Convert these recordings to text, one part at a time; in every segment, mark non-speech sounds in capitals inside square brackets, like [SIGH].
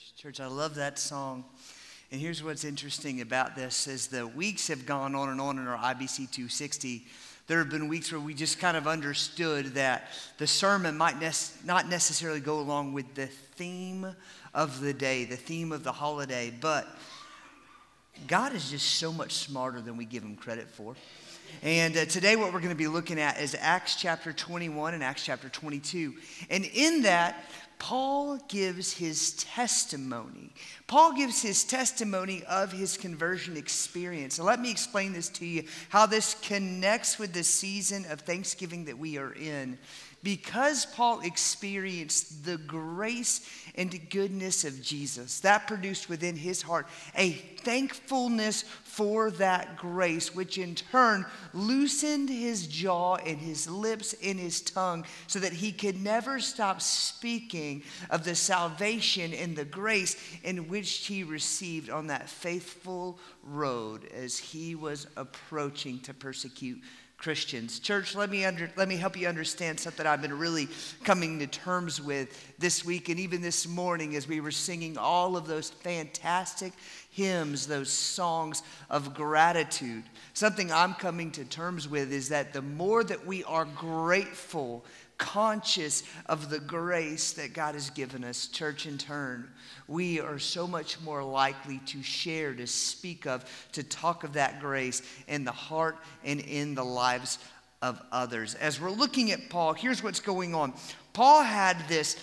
Church. Church, I love that song. And here's what's interesting about this as the weeks have gone on and on in our IBC 260, there have been weeks where we just kind of understood that the sermon might ne- not necessarily go along with the theme of the day, the theme of the holiday, but God is just so much smarter than we give him credit for. And uh, today, what we're going to be looking at is Acts chapter 21 and Acts chapter 22. And in that, Paul gives his testimony. Paul gives his testimony of his conversion experience. So let me explain this to you how this connects with the season of Thanksgiving that we are in because Paul experienced the grace and goodness of Jesus, that produced within his heart a thankfulness for that grace, which in turn loosened his jaw and his lips and his tongue so that he could never stop speaking of the salvation and the grace in which he received on that faithful road as he was approaching to persecute Christians. Church, let me, under, let me help you understand something I've been really coming to terms with this week and even this morning as we were singing all of those fantastic hymns, those songs of gratitude. Something I'm coming to terms with is that the more that we are grateful, conscious of the grace that God has given us, church in turn, we are so much more likely to share, to speak of, to talk of that grace in the heart and in the lives of others. As we're looking at Paul, here's what's going on. Paul had this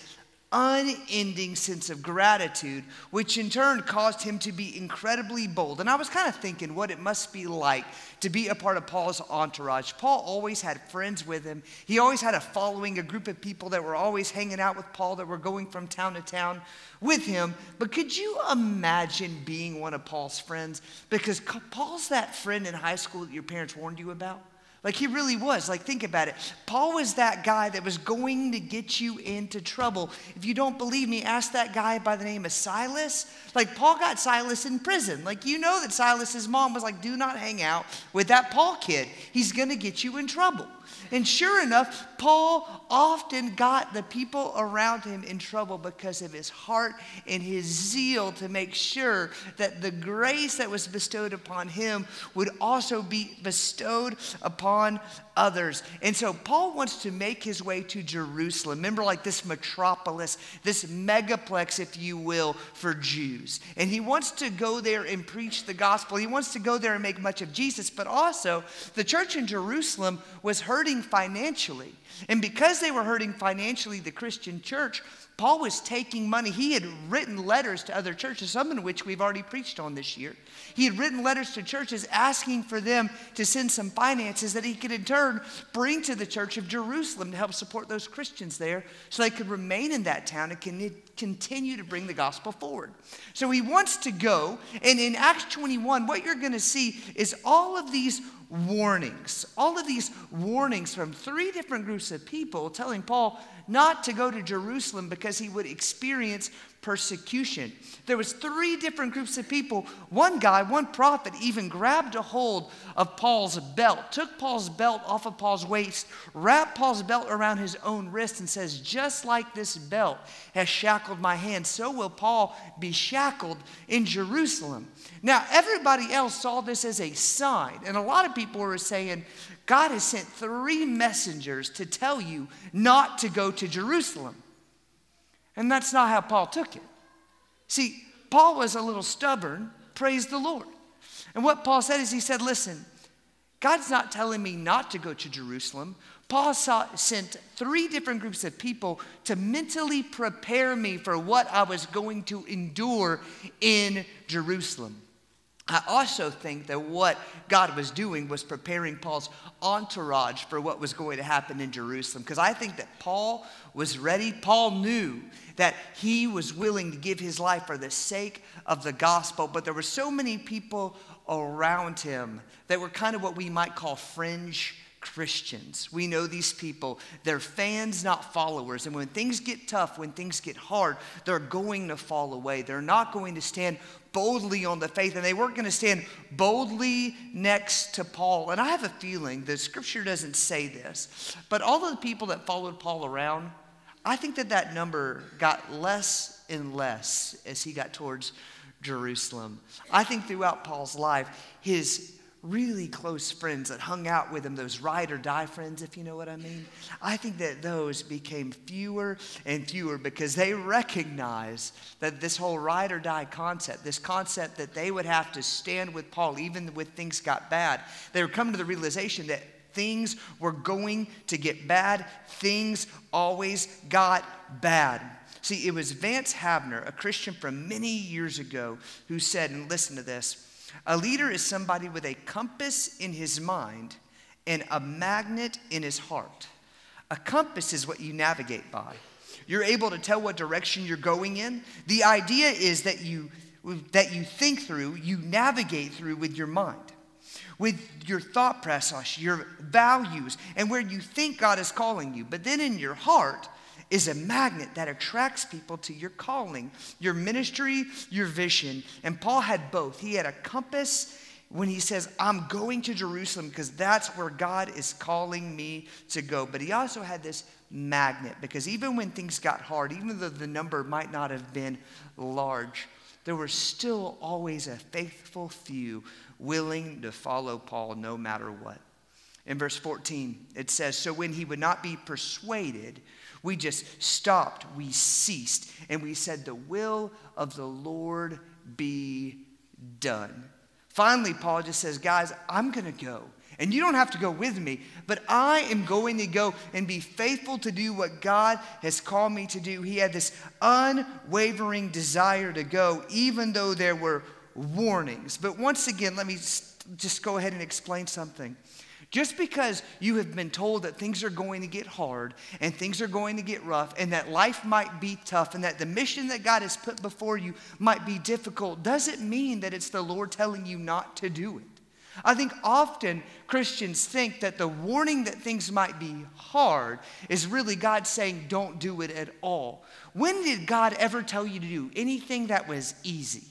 unending sense of gratitude, which in turn caused him to be incredibly bold. And I was kind of thinking what it must be like to be a part of Paul's entourage. Paul always had friends with him, he always had a following, a group of people that were always hanging out with Paul, that were going from town to town with him. But could you imagine being one of Paul's friends? Because Paul's that friend in high school that your parents warned you about. Like he really was. Like, think about it. Paul was that guy that was going to get you into trouble. If you don't believe me, ask that guy by the name of Silas. Like, Paul got Silas in prison. Like, you know that Silas's mom was like, do not hang out with that Paul kid. He's going to get you in trouble. And sure enough, Paul often got the people around him in trouble because of his heart and his zeal to make sure that the grace that was bestowed upon him would also be bestowed upon others. And so Paul wants to make his way to Jerusalem. Remember, like this metropolis, this megaplex, if you will, for Jews. And he wants to go there and preach the gospel. He wants to go there and make much of Jesus. But also, the church in Jerusalem was hurting financially. And because they were hurting financially, the Christian church, Paul was taking money. He had written letters to other churches, some of which we've already preached on this year. He had written letters to churches asking for them to send some finances that he could in turn bring to the church of Jerusalem to help support those Christians there so they could remain in that town and can continue to bring the gospel forward. So he wants to go, and in Acts 21, what you're going to see is all of these warnings, all of these warnings from three different groups of people telling Paul not to go to Jerusalem because he would experience persecution. There was three different groups of people. One guy, one prophet even grabbed a hold of Paul's belt, took Paul's belt off of Paul's waist, wrapped Paul's belt around his own wrist and says, "Just like this belt has shackled my hands, so will Paul be shackled in Jerusalem." Now, everybody else saw this as a sign, and a lot of people were saying, God has sent three messengers to tell you not to go to Jerusalem. And that's not how Paul took it. See, Paul was a little stubborn, praise the Lord. And what Paul said is, he said, Listen, God's not telling me not to go to Jerusalem. Paul saw, sent three different groups of people to mentally prepare me for what I was going to endure in Jerusalem. I also think that what God was doing was preparing Paul's entourage for what was going to happen in Jerusalem. Because I think that Paul was ready. Paul knew that he was willing to give his life for the sake of the gospel, but there were so many people around him that were kind of what we might call fringe Christians. We know these people. They're fans, not followers. And when things get tough, when things get hard, they're going to fall away. They're not going to stand boldly on the faith, and they weren't going to stand boldly next to Paul. And I have a feeling that scripture doesn't say this, but all of the people that followed Paul around, I think that that number got less and less as he got towards Jerusalem. I think throughout Paul's life, his really close friends that hung out with him, those ride or die friends, if you know what I mean, I think that those became fewer and fewer because they recognize that this whole ride or die concept, this concept that they would have to stand with Paul even when things got bad, they were coming to the realization that things were going to get bad. Things always got bad. See, it was Vance Havner, a Christian from many years ago, who said, and listen to this a leader is somebody with a compass in his mind and a magnet in his heart. A compass is what you navigate by. You're able to tell what direction you're going in. The idea is that you that you think through, you navigate through with your mind, with your thought process, your values, and where you think God is calling you. But then in your heart, is a magnet that attracts people to your calling, your ministry, your vision. And Paul had both. He had a compass when he says, I'm going to Jerusalem because that's where God is calling me to go. But he also had this magnet because even when things got hard, even though the number might not have been large, there were still always a faithful few willing to follow Paul no matter what. In verse 14, it says, So when he would not be persuaded, we just stopped, we ceased, and we said, The will of the Lord be done. Finally, Paul just says, Guys, I'm going to go. And you don't have to go with me, but I am going to go and be faithful to do what God has called me to do. He had this unwavering desire to go, even though there were warnings. But once again, let me just go ahead and explain something. Just because you have been told that things are going to get hard and things are going to get rough and that life might be tough and that the mission that God has put before you might be difficult doesn't mean that it's the Lord telling you not to do it. I think often Christians think that the warning that things might be hard is really God saying, don't do it at all. When did God ever tell you to do anything that was easy?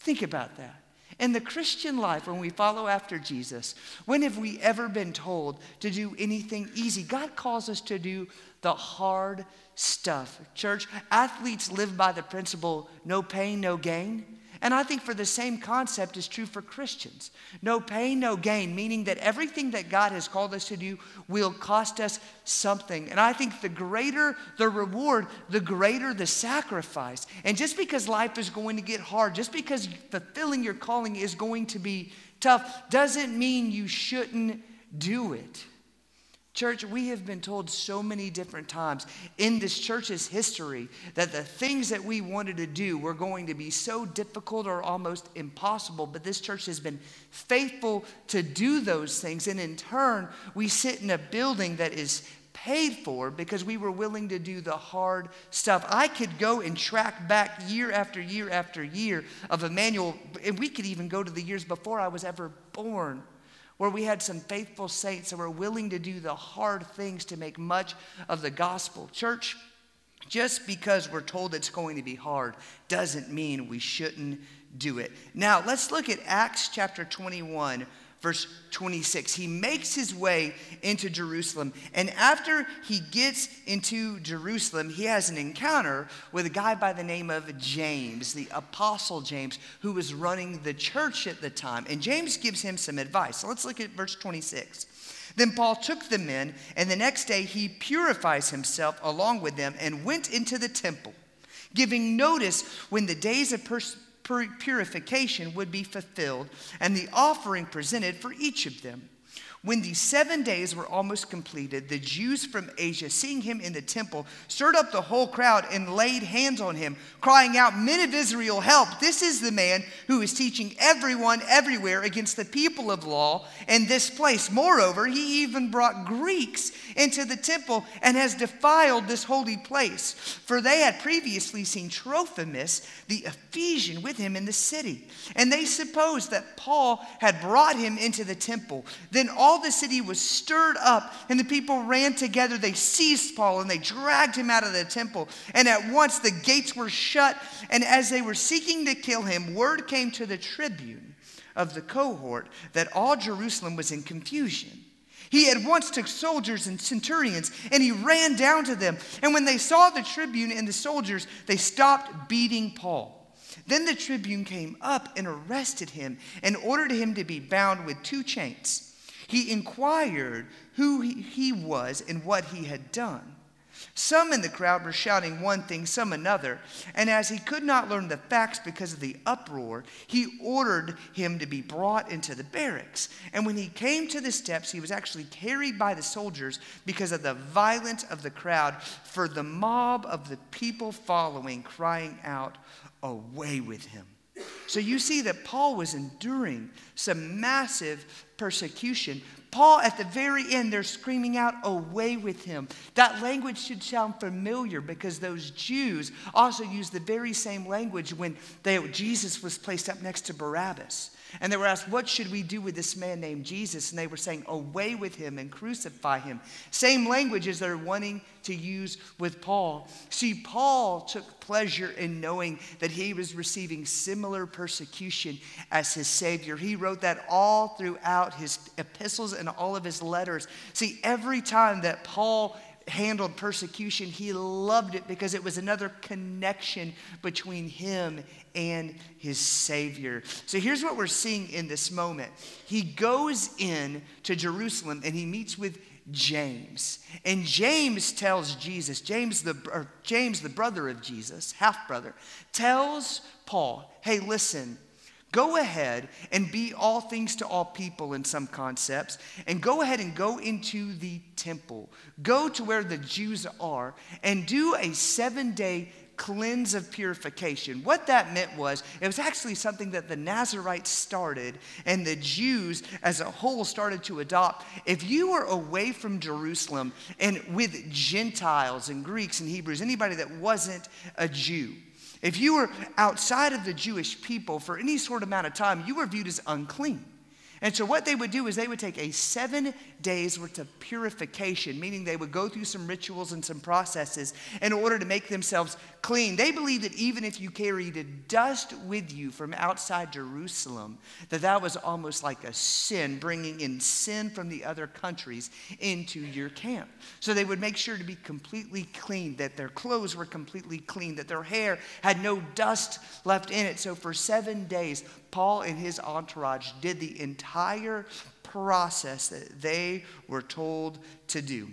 Think about that. In the Christian life, when we follow after Jesus, when have we ever been told to do anything easy? God calls us to do the hard stuff. Church, athletes live by the principle no pain, no gain. And I think for the same concept is true for Christians. No pain, no gain, meaning that everything that God has called us to do will cost us something. And I think the greater the reward, the greater the sacrifice. And just because life is going to get hard, just because fulfilling your calling is going to be tough, doesn't mean you shouldn't do it. Church, we have been told so many different times in this church's history that the things that we wanted to do were going to be so difficult or almost impossible, but this church has been faithful to do those things. And in turn, we sit in a building that is paid for because we were willing to do the hard stuff. I could go and track back year after year after year of Emmanuel, and we could even go to the years before I was ever born where we had some faithful saints that were willing to do the hard things to make much of the gospel. Church, just because we're told it's going to be hard doesn't mean we shouldn't do it. Now, let's look at Acts chapter 21, verse 26. He makes his way into Jerusalem. And after he gets into Jerusalem, he has an encounter with a guy by the name of James, the Apostle James, who was running the church at the time. And James gives him some advice. So let's look at verse 26. Then Paul took the men, and the next day he purifies himself along with them and went into the temple, giving notice when the days of persecution purification would be fulfilled and the offering presented for each of them. When the seven days were almost completed, the Jews from Asia, seeing him in the temple, stirred up the whole crowd and laid hands on him, crying out, Men of Israel, help! This is the man who is teaching everyone everywhere against the people of law and this place. Moreover, he even brought Greeks into the temple and has defiled this holy place. For they had previously seen Trophimus, the Ephesian, with him in the city. And they supposed that Paul had brought him into the temple. Then all all the city was stirred up, and the people ran together. They seized Paul and they dragged him out of the temple. And at once the gates were shut. And as they were seeking to kill him, word came to the tribune of the cohort that all Jerusalem was in confusion. He at once took soldiers and centurions and he ran down to them. And when they saw the tribune and the soldiers, they stopped beating Paul. Then the tribune came up and arrested him and ordered him to be bound with two chains. He inquired who he was and what he had done. Some in the crowd were shouting one thing, some another. And as he could not learn the facts because of the uproar, he ordered him to be brought into the barracks. And when he came to the steps, he was actually carried by the soldiers because of the violence of the crowd, for the mob of the people following, crying out, Away with him. So you see that Paul was enduring some massive persecution, Paul, at the very end, they're screaming out, Away with him. That language should sound familiar because those Jews also used the very same language when they, Jesus was placed up next to Barabbas. And they were asked, What should we do with this man named Jesus? And they were saying, Away with him and crucify him. Same language as they're wanting to use with Paul. See, Paul took pleasure in knowing that he was receiving similar persecution as his Savior. He wrote that all throughout his epistles and all of his letters. See, every time that Paul handled persecution, he loved it because it was another connection between him and his Savior. So here's what we're seeing in this moment. He goes in to Jerusalem and he meets with James. And James tells Jesus, James the, James, the brother of Jesus, half brother, tells Paul, hey, listen, Go ahead and be all things to all people in some concepts, and go ahead and go into the temple. Go to where the Jews are and do a seven day cleanse of purification. What that meant was it was actually something that the Nazarites started and the Jews as a whole started to adopt. If you were away from Jerusalem and with Gentiles and Greeks and Hebrews, anybody that wasn't a Jew, if you were outside of the Jewish people for any sort of amount of time, you were viewed as unclean. And so, what they would do is they would take a seven days worth of purification, meaning they would go through some rituals and some processes in order to make themselves clean. They believed that even if you carried dust with you from outside Jerusalem, that that was almost like a sin, bringing in sin from the other countries into your camp. So they would make sure to be completely clean, that their clothes were completely clean, that their hair had no dust left in it. So for seven days, Paul and his entourage did the entire process that they were told to do.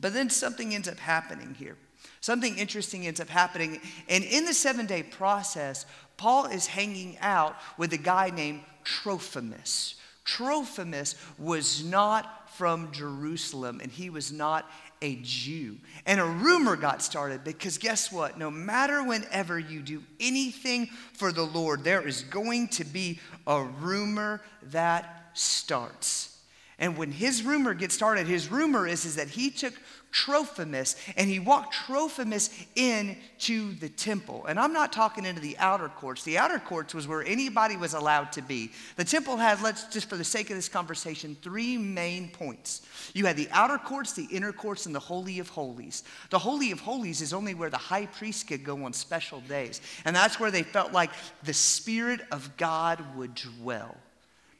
But then something ends up happening here. Something interesting ends up happening. And in the seven day process, Paul is hanging out with a guy named Trophimus. Trophimus was not from Jerusalem and he was not a Jew. And a rumor got started because guess what? No matter whenever you do anything for the Lord, there is going to be a rumor that starts. And when his rumor gets started, his rumor is, is that he took Trophimus and he walked Trophimus into the temple. And I'm not talking into the outer courts. The outer courts was where anybody was allowed to be. The temple had, let's just for the sake of this conversation, three main points. You had the outer courts, the inner courts, and the Holy of Holies. The Holy of Holies is only where the high priest could go on special days. And that's where they felt like the Spirit of God would dwell.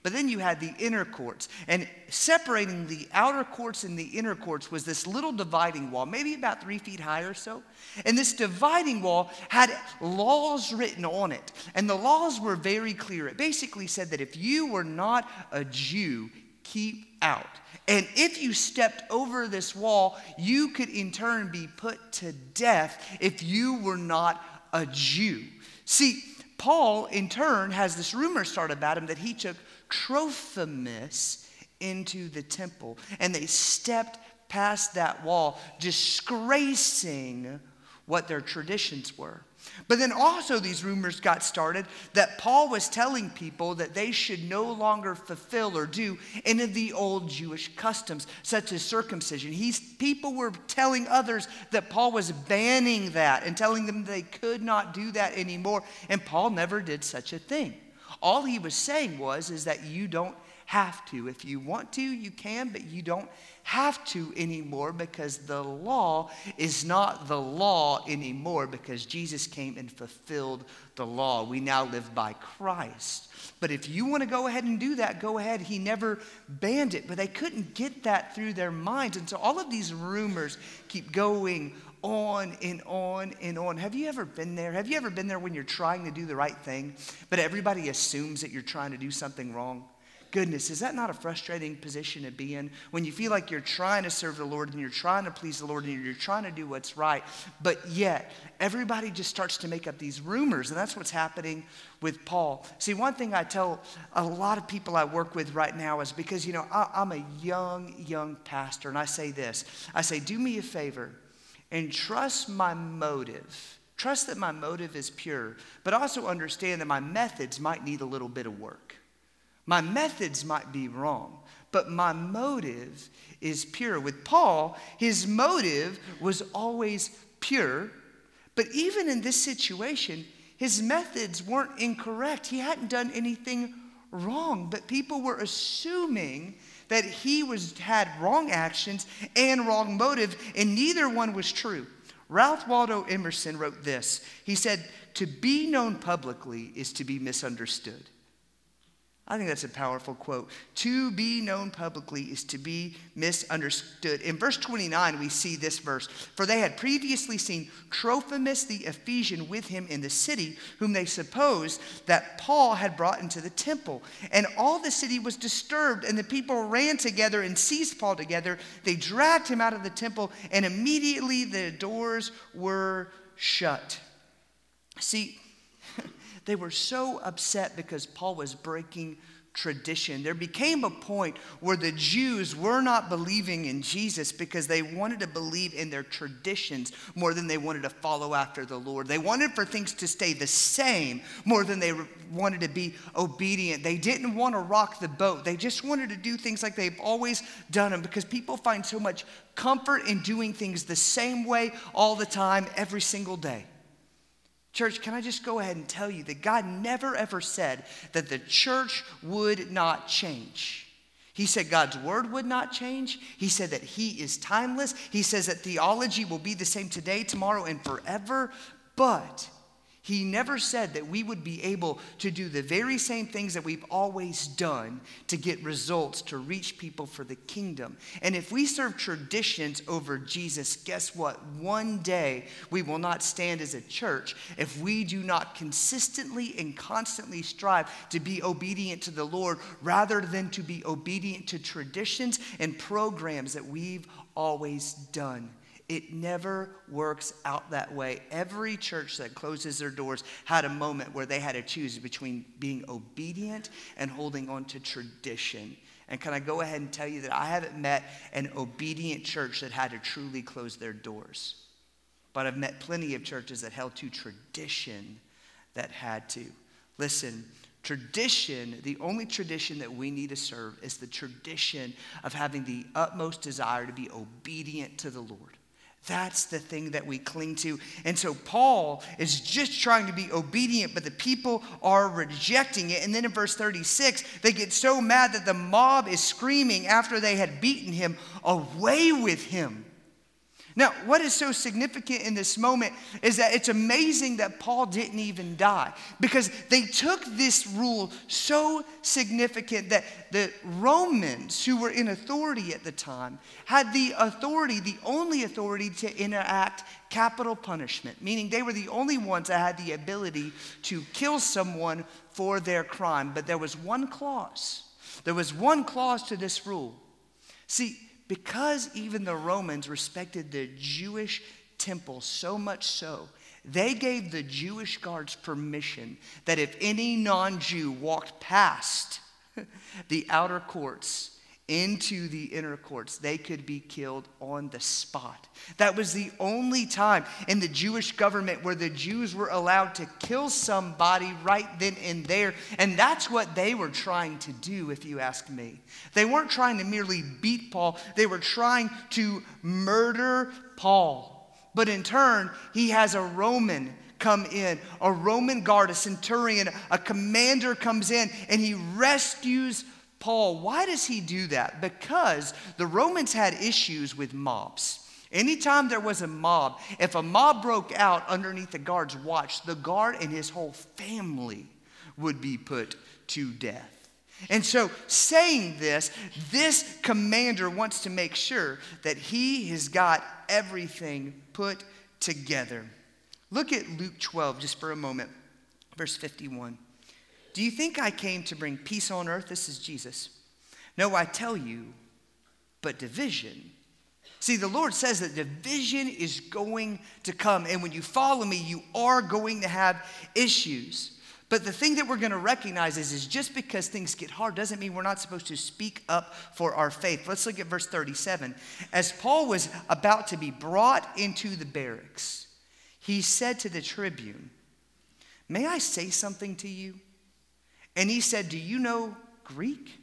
But then you had the inner courts. And separating the outer courts and the inner courts was this little dividing wall, maybe about three feet high or so. And this dividing wall had laws written on it. And the laws were very clear. It basically said that if you were not a Jew, keep out. And if you stepped over this wall, you could in turn be put to death if you were not a Jew. See, Paul in turn has this rumor started about him that he took Trophimus into the temple. And they stepped past that wall, disgracing what their traditions were. But then also, these rumors got started that Paul was telling people that they should no longer fulfill or do any of the old Jewish customs, such as circumcision. He's, people were telling others that Paul was banning that and telling them they could not do that anymore. And Paul never did such a thing. All he was saying was is that you don't have to. If you want to, you can, but you don't have to anymore because the law is not the law anymore because Jesus came and fulfilled the law. We now live by Christ. But if you want to go ahead and do that, go ahead. He never banned it, but they couldn't get that through their minds. And so all of these rumors keep going on and on and on. Have you ever been there? Have you ever been there when you're trying to do the right thing, but everybody assumes that you're trying to do something wrong? Goodness, is that not a frustrating position to be in? When you feel like you're trying to serve the Lord and you're trying to please the Lord and you're trying to do what's right, but yet everybody just starts to make up these rumors, and that's what's happening with Paul. See, one thing I tell a lot of people I work with right now is because, you know, I'm a young, young pastor, and I say this I say, do me a favor and trust my motive. Trust that my motive is pure, but also understand that my methods might need a little bit of work. My methods might be wrong, but my motive is pure. With Paul, his motive was always pure, but even in this situation, his methods weren't incorrect. He hadn't done anything wrong, but people were assuming that he was had wrong actions and wrong motive, and neither one was true. Ralph Waldo Emerson wrote this. He said, "To be known publicly is to be misunderstood." I think that's a powerful quote. To be known publicly is to be misunderstood. In verse 29, we see this verse For they had previously seen Trophimus the Ephesian with him in the city, whom they supposed that Paul had brought into the temple. And all the city was disturbed, and the people ran together and seized Paul together. They dragged him out of the temple, and immediately the doors were shut. See, they were so upset because Paul was breaking tradition. There became a point where the Jews were not believing in Jesus because they wanted to believe in their traditions more than they wanted to follow after the Lord. They wanted for things to stay the same more than they wanted to be obedient. They didn't want to rock the boat. They just wanted to do things like they've always done them because people find so much comfort in doing things the same way all the time, every single day. Church, can I just go ahead and tell you that God never ever said that the church would not change. He said God's word would not change. He said that He is timeless. He says that theology will be the same today, tomorrow, and forever. But he never said that we would be able to do the very same things that we've always done to get results, to reach people for the kingdom. And if we serve traditions over Jesus, guess what? One day we will not stand as a church if we do not consistently and constantly strive to be obedient to the Lord rather than to be obedient to traditions and programs that we've always done. It never works out that way. Every church that closes their doors had a moment where they had to choose between being obedient and holding on to tradition. And can I go ahead and tell you that I haven't met an obedient church that had to truly close their doors. But I've met plenty of churches that held to tradition that had to. Listen, Tradition, the only tradition that we need to serve is the tradition of having the utmost desire to be obedient to the Lord. That's the thing that we cling to. And so Paul is just trying to be obedient, but the people are rejecting it. And then in verse 36, they get so mad that the mob is screaming after they had beaten him, Away with him! Now, what is so significant in this moment is that it's amazing that Paul didn't even die because they took this rule so significant that the Romans, who were in authority at the time, had the authority, the only authority to enact capital punishment, meaning they were the only ones that had the ability to kill someone for their crime. But there was one clause. There was one clause to this rule. See, because even the Romans respected the Jewish temple so much so, they gave the Jewish guards permission that if any non Jew walked past [LAUGHS] the outer courts into the inner courts, they could be killed on the spot. That was the only time in the Jewish government where the Jews were allowed to kill somebody right then and there. And that's what they were trying to do, if you ask me. They weren't trying to merely beat Paul, they were trying to murder Paul. But in turn, he has a Roman come in, a Roman guard, a centurion, a commander comes in, and he rescues Paul, why does he do that? Because the Romans had issues with mobs. Anytime there was a mob, if a mob broke out underneath the guard's watch, the guard and his whole family would be put to death. And so, saying this, this commander wants to make sure that he has got everything put together. Look at Luke 12 just for a moment, verse 51. Do you think I came to bring peace on earth? This is Jesus. No, I tell you, but division. See, the Lord says that division is going to come. And when you follow me, you are going to have issues. But the thing that we're going to recognize is, is just because things get hard doesn't mean we're not supposed to speak up for our faith. Let's look at verse 37. As Paul was about to be brought into the barracks, he said to the tribune, May I say something to you? And he said, Do you know Greek?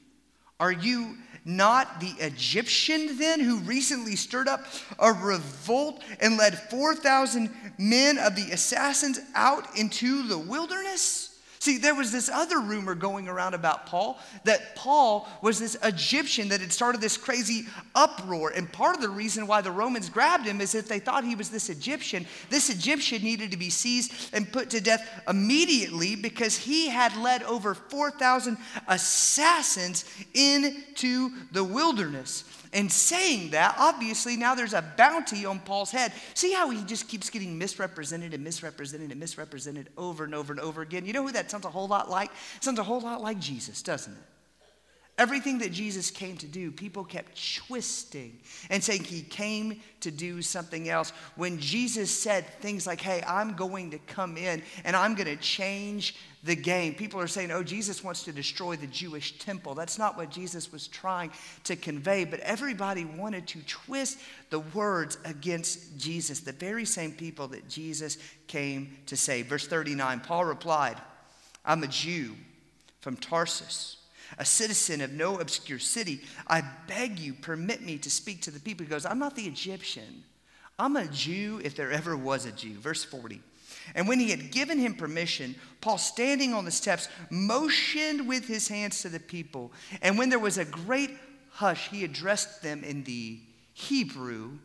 Are you not the Egyptian then who recently stirred up a revolt and led 4,000 men of the assassins out into the wilderness? See, there was this other rumor going around about Paul that Paul was this Egyptian that had started this crazy uproar. And part of the reason why the Romans grabbed him is that they thought he was this Egyptian. This Egyptian needed to be seized and put to death immediately because he had led over 4,000 assassins into the wilderness. And saying that, obviously, now there's a bounty on Paul's head. See how he just keeps getting misrepresented and misrepresented and misrepresented over and over and over again? You know who that sounds a whole lot like? It sounds a whole lot like Jesus, doesn't it? Everything that Jesus came to do, people kept twisting and saying he came to do something else. When Jesus said things like, hey, I'm going to come in and I'm going to change the game, people are saying, oh, Jesus wants to destroy the Jewish temple. That's not what Jesus was trying to convey, but everybody wanted to twist the words against Jesus, the very same people that Jesus came to save. Verse 39, Paul replied, I'm a Jew from Tarsus a citizen of no obscure city. I beg you, permit me to speak to the people. He goes, I'm not the Egyptian. I'm a Jew if there ever was a Jew. Verse 40. And when he had given him permission, Paul, standing on the steps, motioned with his hands to the people. And when there was a great hush, he addressed them in the Hebrew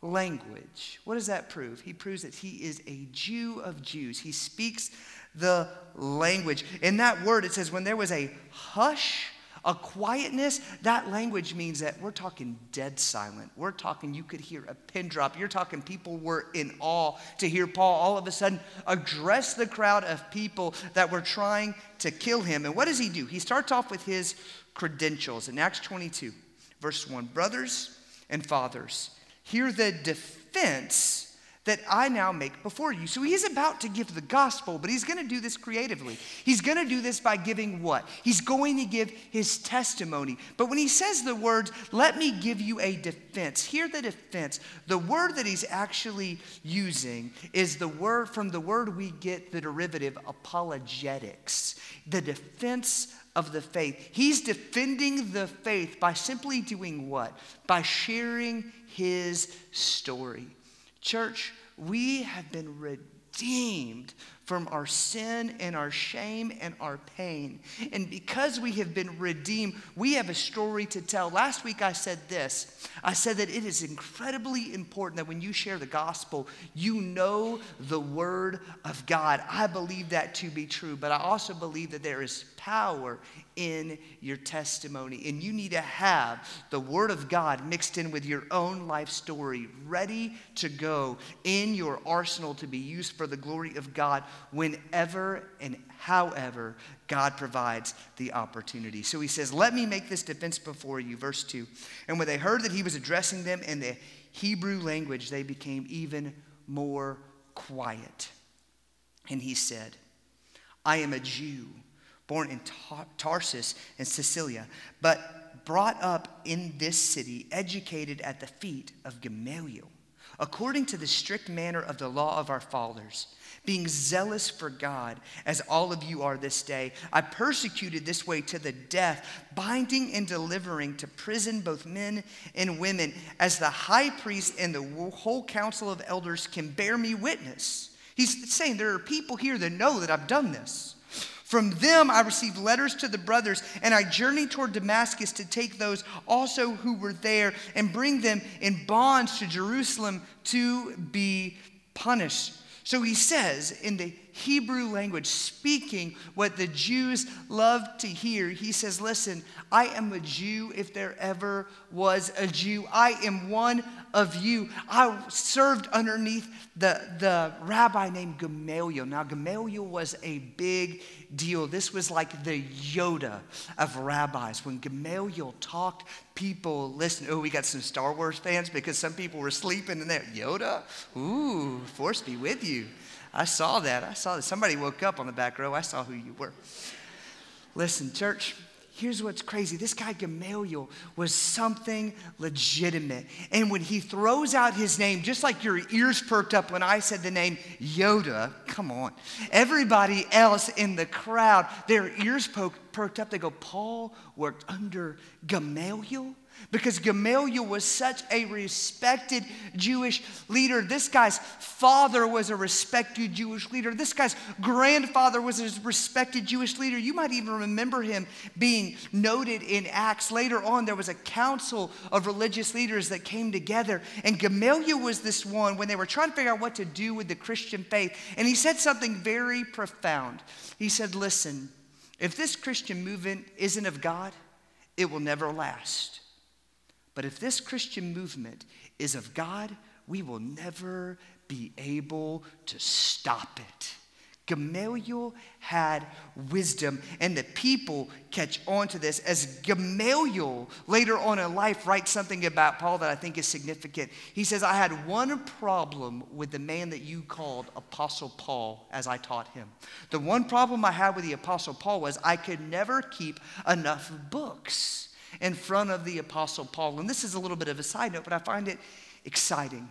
language. What does that prove? He proves that he is a Jew of Jews. He speaks the language. In that word, it says, when there was a hush, a quietness, that language means that we're talking dead silent. We're talking, you could hear a pin drop. You're talking, people were in awe to hear Paul all of a sudden address the crowd of people that were trying to kill him. And what does he do? He starts off with his credentials in Acts 22, verse 1. Brothers and fathers, hear the defense that I now make before you. So he's about to give the gospel, but he's going to do this creatively. He's going to do this by giving what? He's going to give his testimony. But when he says the words, let me give you a defense, hear the defense. The word that he's actually using is the word from the word we get the derivative apologetics, the defense of the faith. He's defending the faith by simply doing what? By sharing his story. Church, we have been redeemed from our sin and our shame and our pain. And because we have been redeemed, we have a story to tell. Last week I said this I said that it is incredibly important that when you share the gospel, you know the word of God. I believe that to be true, but I also believe that there is power in your testimony. And you need to have the Word of God mixed in with your own life story, ready to go in your arsenal to be used for the glory of God whenever and however God provides the opportunity. So he says, Let me make this defense before you. Verse 2. And when they heard that he was addressing them in the Hebrew language, they became even more quiet. And he said, I am a Jew born in Tarsus in Cilicia, but brought up in this city, educated at the feet of Gamaliel, according to the strict manner of the law of our fathers, being zealous for God, as all of you are this day. I persecuted this way to the death, binding and delivering to prison both men and women, as the high priest and the whole council of elders can bear me witness. He's saying there are people here that know that I've done this. From them I received letters to the brothers, and I journeyed toward Damascus to take those also who were there and bring them in bonds to Jerusalem to be punished. So he says in the Hebrew language, speaking what the Jews love to hear, he says, Listen, I am a Jew if there ever was a Jew. I am one of you. I served underneath the, the rabbi named Gamaliel. Now, Gamaliel was a big deal. This was like the Yoda of rabbis. When Gamaliel talked, people listened. Oh, we got some Star Wars fans because some people were sleeping in there. Yoda? Ooh, force be with you. I saw that. I saw that. Somebody woke up on the back row. I saw who you were. Listen, church, here's what's crazy. This guy Gamaliel was something legitimate. And when he throws out his name, just like your ears perked up when I said the name Yoda, come on. Everybody else in the crowd, their ears perked up. They go, Paul worked under Gamaliel? Because Gamaliel was such a respected Jewish leader. This guy's father was a respected Jewish leader. This guy's grandfather was a respected Jewish leader. You might even remember him being noted in Acts. Later on, there was a council of religious leaders that came together, and Gamaliel was this one when they were trying to figure out what to do with the Christian faith. And he said something very profound. He said, Listen, if this Christian movement isn't of God, it will never last. But if this Christian movement is of God, we will never be able to stop it. Gamaliel had wisdom, and the people catch on to this. As Gamaliel later on in life writes something about Paul that I think is significant. He says, I had one problem with the man that you called Apostle Paul as I taught him. The one problem I had with the Apostle Paul was I could never keep enough books in front of the Apostle Paul. And this is a little bit of a side note, but I find it exciting.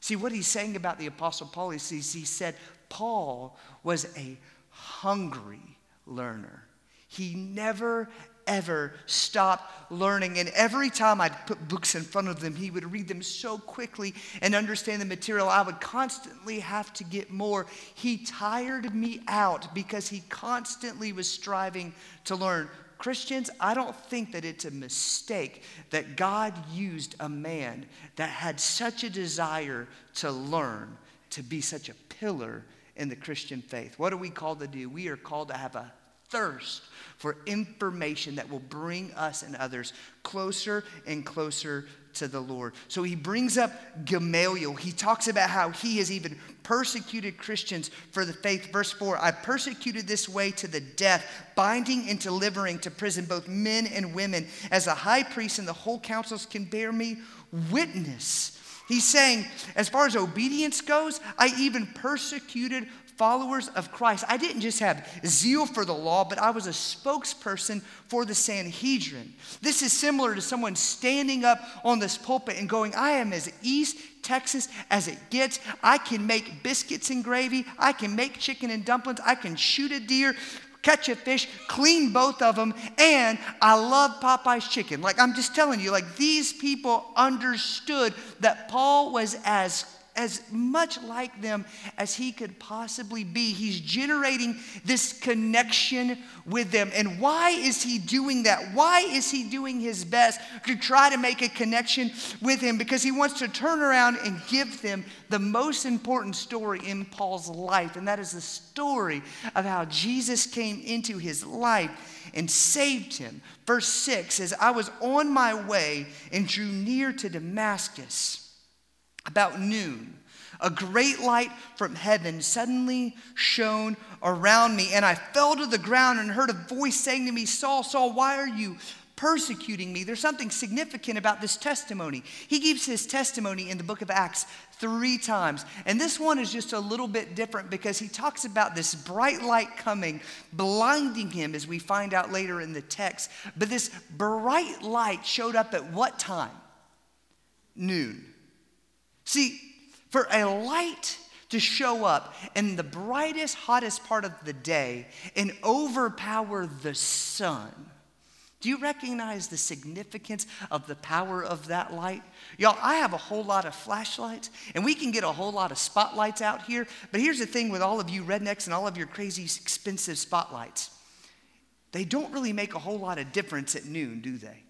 See, what he's saying about the Apostle Paul is he said Paul was a hungry learner. He never, ever stopped learning. And every time I'd put books in front of him, he would read them so quickly and understand the material. I would constantly have to get more. He tired me out because he constantly was striving to learn. Christians, I don't think that it's a mistake that God used a man that had such a desire to learn to be such a pillar in the Christian faith. What are we called to do? We are called to have a thirst for information that will bring us and others closer and closer to the Lord. So he brings up Gamaliel. He talks about how he has even persecuted Christians for the faith. Verse 4 I persecuted this way to the death, binding and delivering to prison both men and women, as the high priest and the whole councils can bear me witness. He's saying, as far as obedience goes, I even persecuted followers of Christ, I didn't just have zeal for the law, but I was a spokesperson for the Sanhedrin. This is similar to someone standing up on this pulpit and going, I am as East Texas as it gets. I can make biscuits and gravy. I can make chicken and dumplings. I can shoot a deer catch a fish, clean both of them, and I love Popeye's chicken. Like, I'm just telling you, like, these people understood that Paul was as as much like them as he could possibly be. He's generating this connection with them. And why is he doing that? Why is he doing his best to try to make a connection with him? Because he wants to turn around and give them the most important story in Paul's life, and that is the story of how Jesus came into his life and saved him. Verse 6 says, I was on my way and drew near to Damascus about noon, a great light from heaven suddenly shone around me, and I fell to the ground and heard a voice saying to me, Saul, Saul, why are you persecuting me? There's something significant about this testimony. He gives his testimony in the book of Acts three times. And this one is just a little bit different because he talks about this bright light coming, blinding him, as we find out later in the text. But this bright light showed up at what time? Noon. See, for a light to show up in the brightest, hottest part of the day and overpower the sun, Do you recognize the significance of the power of that light? Y'all, I have a whole lot of flashlights, and we can get a whole lot of spotlights out here. But here's the thing with all of you rednecks and all of your crazy expensive spotlights they don't really make a whole lot of difference at noon, do they?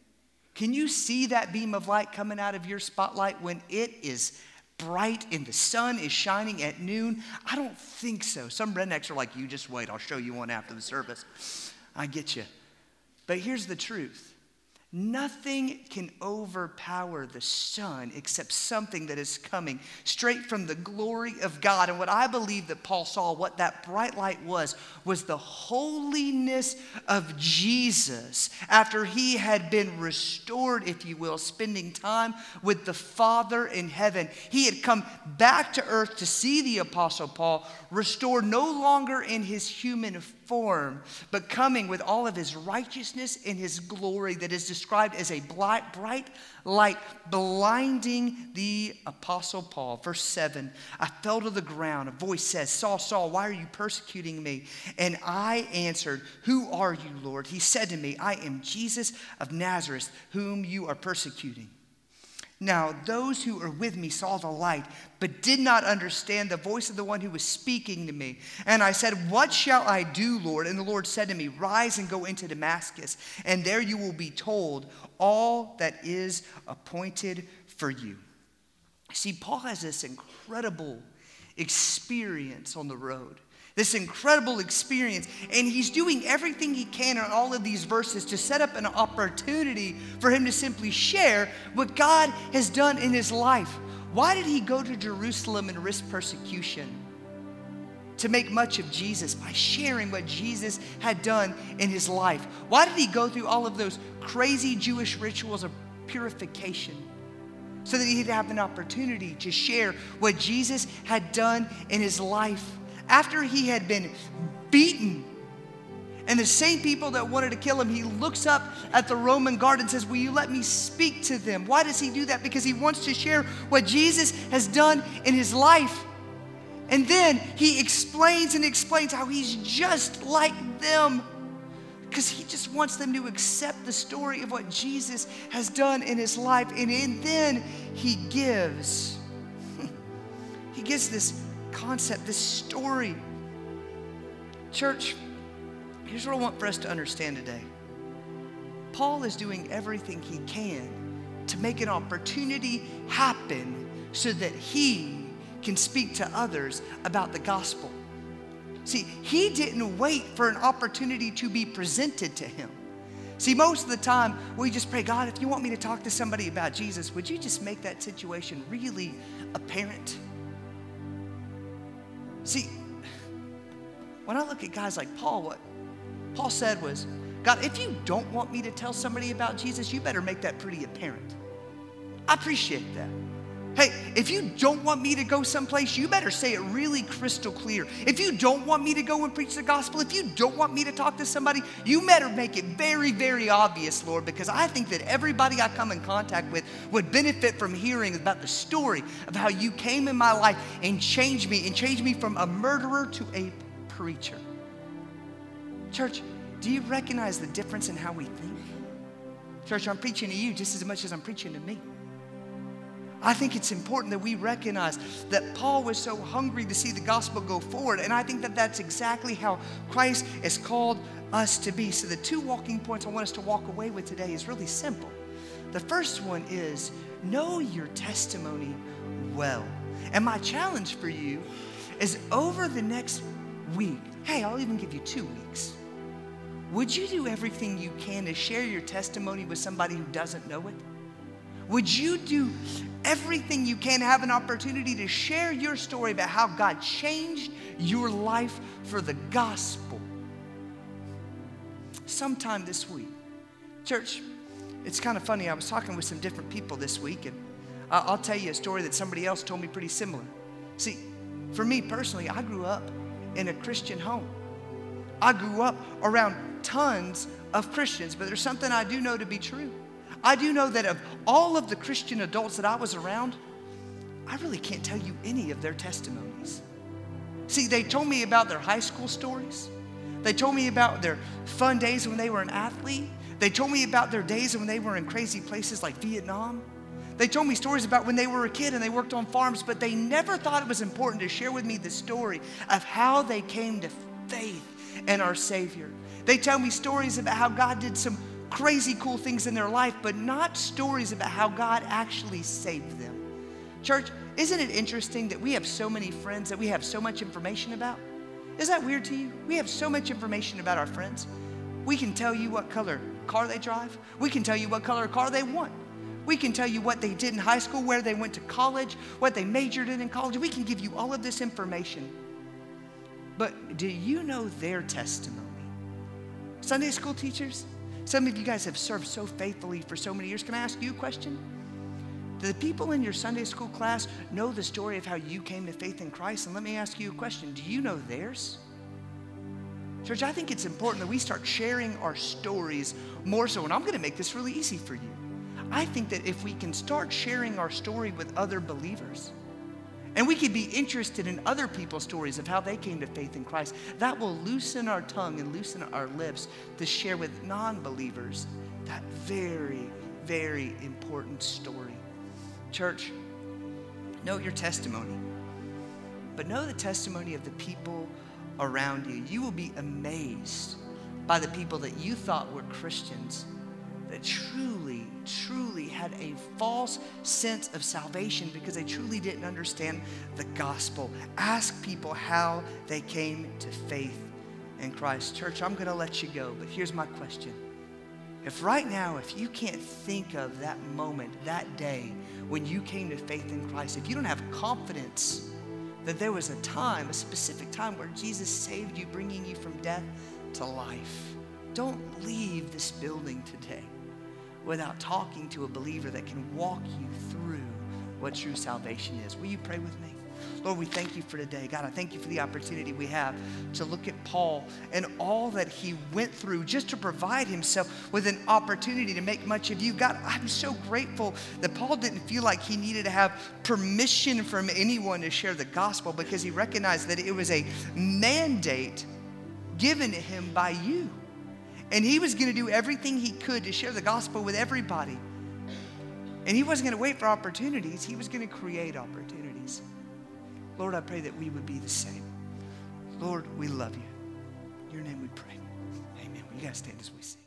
Can you see that beam of light coming out of your spotlight when it is bright and the sun is shining at noon? I don't think so. Some rednecks are like, you just wait, I'll show you one after the service. I get you. But here's the truth Nothing can overpower the sun except something that is coming straight from the glory of God. And what I believe that Paul saw, what that bright light was, was the holiness of Jesus after he had been restored, if you will, spending time with the Father in heaven. He had come back to earth to see the Apostle Paul restored no longer in his human but coming with all of his righteousness and his glory that is described as a bright, bright light blinding the apostle Paul. Verse 7 I fell to the ground. A voice says, Saul, Saul, why are you persecuting me? And I answered, Who are you, Lord? He said to me, I am Jesus of Nazareth, whom you are persecuting. Now, those who were with me saw the light, but did not understand the voice of the one who was speaking to me. And I said, What shall I do, Lord? And the Lord said to me, Rise and go into Damascus, and there you will be told all that is appointed for you. See, Paul has this incredible experience on the road this incredible experience. And he's doing everything he can in all of these verses to set up an opportunity for him to simply share what God has done in his life. Why did he go to Jerusalem and risk persecution? To make much of Jesus by sharing what Jesus had done in his life. Why did he go through all of those crazy Jewish rituals of purification? So that he'd have an opportunity to share what Jesus had done in his life after he had been beaten and the same people that wanted to kill him, he looks up at the Roman guard and says, Will you let me speak to them? Why does he do that? Because he wants to share what Jesus has done in his life. And then he explains and explains how he's just like them because he just wants them to accept the story of what Jesus has done in his life. And, and then he gives, [LAUGHS] he gives this concept, this story. Church, here's what I want for us to understand today Paul is doing everything he can to make an opportunity happen so that he can speak to others about the gospel. See, he didn't wait for an opportunity to be presented to him. See, most of the time, we just pray, God, if you want me to talk to somebody about Jesus, would you just make that situation really apparent? See, when I look at guys like Paul, what Paul said was, God, if you don't want me to tell somebody about Jesus, you better make that pretty apparent. I appreciate that. Hey, if you don't want me to go someplace, you better say it really crystal clear. If you don't want me to go and preach the gospel, if you don't want me to talk to somebody, you better make it very, very obvious, Lord, because I think that everybody I come in contact with would benefit from hearing about the story of how you came in my life and changed me and changed me from a murderer to a preacher. Church, do you recognize the difference in how we think? Church, I'm preaching to you just as much as I'm preaching to me. I think it's important that we recognize that Paul was so hungry to see the gospel go forward. And I think that that's exactly how Christ has called us to be. So, the two walking points I want us to walk away with today is really simple. The first one is know your testimony well. And my challenge for you is over the next week, hey, I'll even give you two weeks. Would you do everything you can to share your testimony with somebody who doesn't know it? Would you do everything you can have an opportunity to share your story about how God changed your life for the gospel sometime this week? Church, it's kind of funny. I was talking with some different people this week, and I'll tell you a story that somebody else told me pretty similar. See, for me personally, I grew up in a Christian home. I grew up around tons of Christians, but there's something I do know to be true. I do know that of all of the Christian adults that I was around, I really can't tell you any of their testimonies. See, they told me about their high school stories. They told me about their fun days when they were an athlete. They told me about their days when they were in crazy places like Vietnam. They told me stories about when they were a kid and they worked on farms, but they never thought it was important to share with me the story of how they came to faith in our Savior. They tell me stories about how God did some crazy cool things in their life, but not stories about how God actually saved them. Church, isn't it interesting that we have so many friends that we have so much information about? Is that weird to you? We have so much information about our friends. We can tell you what color car they drive. We can tell you what color car they want. We can tell you what they did in high school, where they went to college, what they majored in in college. We can give you all of this information. But do you know their testimony? Sunday school teachers, some of you guys have served so faithfully for so many years. Can I ask you a question? Do the people in your Sunday school class know the story of how you came to faith in Christ? And let me ask you a question Do you know theirs? Church, I think it's important that we start sharing our stories more so. And I'm going to make this really easy for you. I think that if we can start sharing our story with other believers, and we could be interested in other people's stories of how they came to faith in Christ, that will loosen our tongue and loosen our lips to share with non believers that very, very important story. Church, know your testimony, but know the testimony of the people around you. You will be amazed by the people that you thought were Christians that truly, truly had a false sense of salvation because they truly didn't understand the gospel. Ask people how they came to faith in Christ. Church, I'm going to let you go, but here's my question. If right now, if you can't think of that moment, that day when you came to faith in Christ, if you don't have confidence that there was a time, a specific time where Jesus saved you, bringing you from death to life. Don't leave this building today without talking to a believer that can walk you through what true salvation is. Will you pray with me? Lord, we thank you for today. God, I thank you for the opportunity we have to look at Paul and all that he went through just to provide himself with an opportunity to make much of you. God, I'm so grateful that Paul didn't feel like he needed to have permission from anyone to share the gospel because he recognized that it was a mandate given to him by you. And he was going to do everything he could to share the gospel with everybody. And he wasn't going to wait for opportunities, he was going to create opportunities. Lord, I pray that we would be the same. Lord, we love you. In your name we pray. Amen. You guys stand as we sing.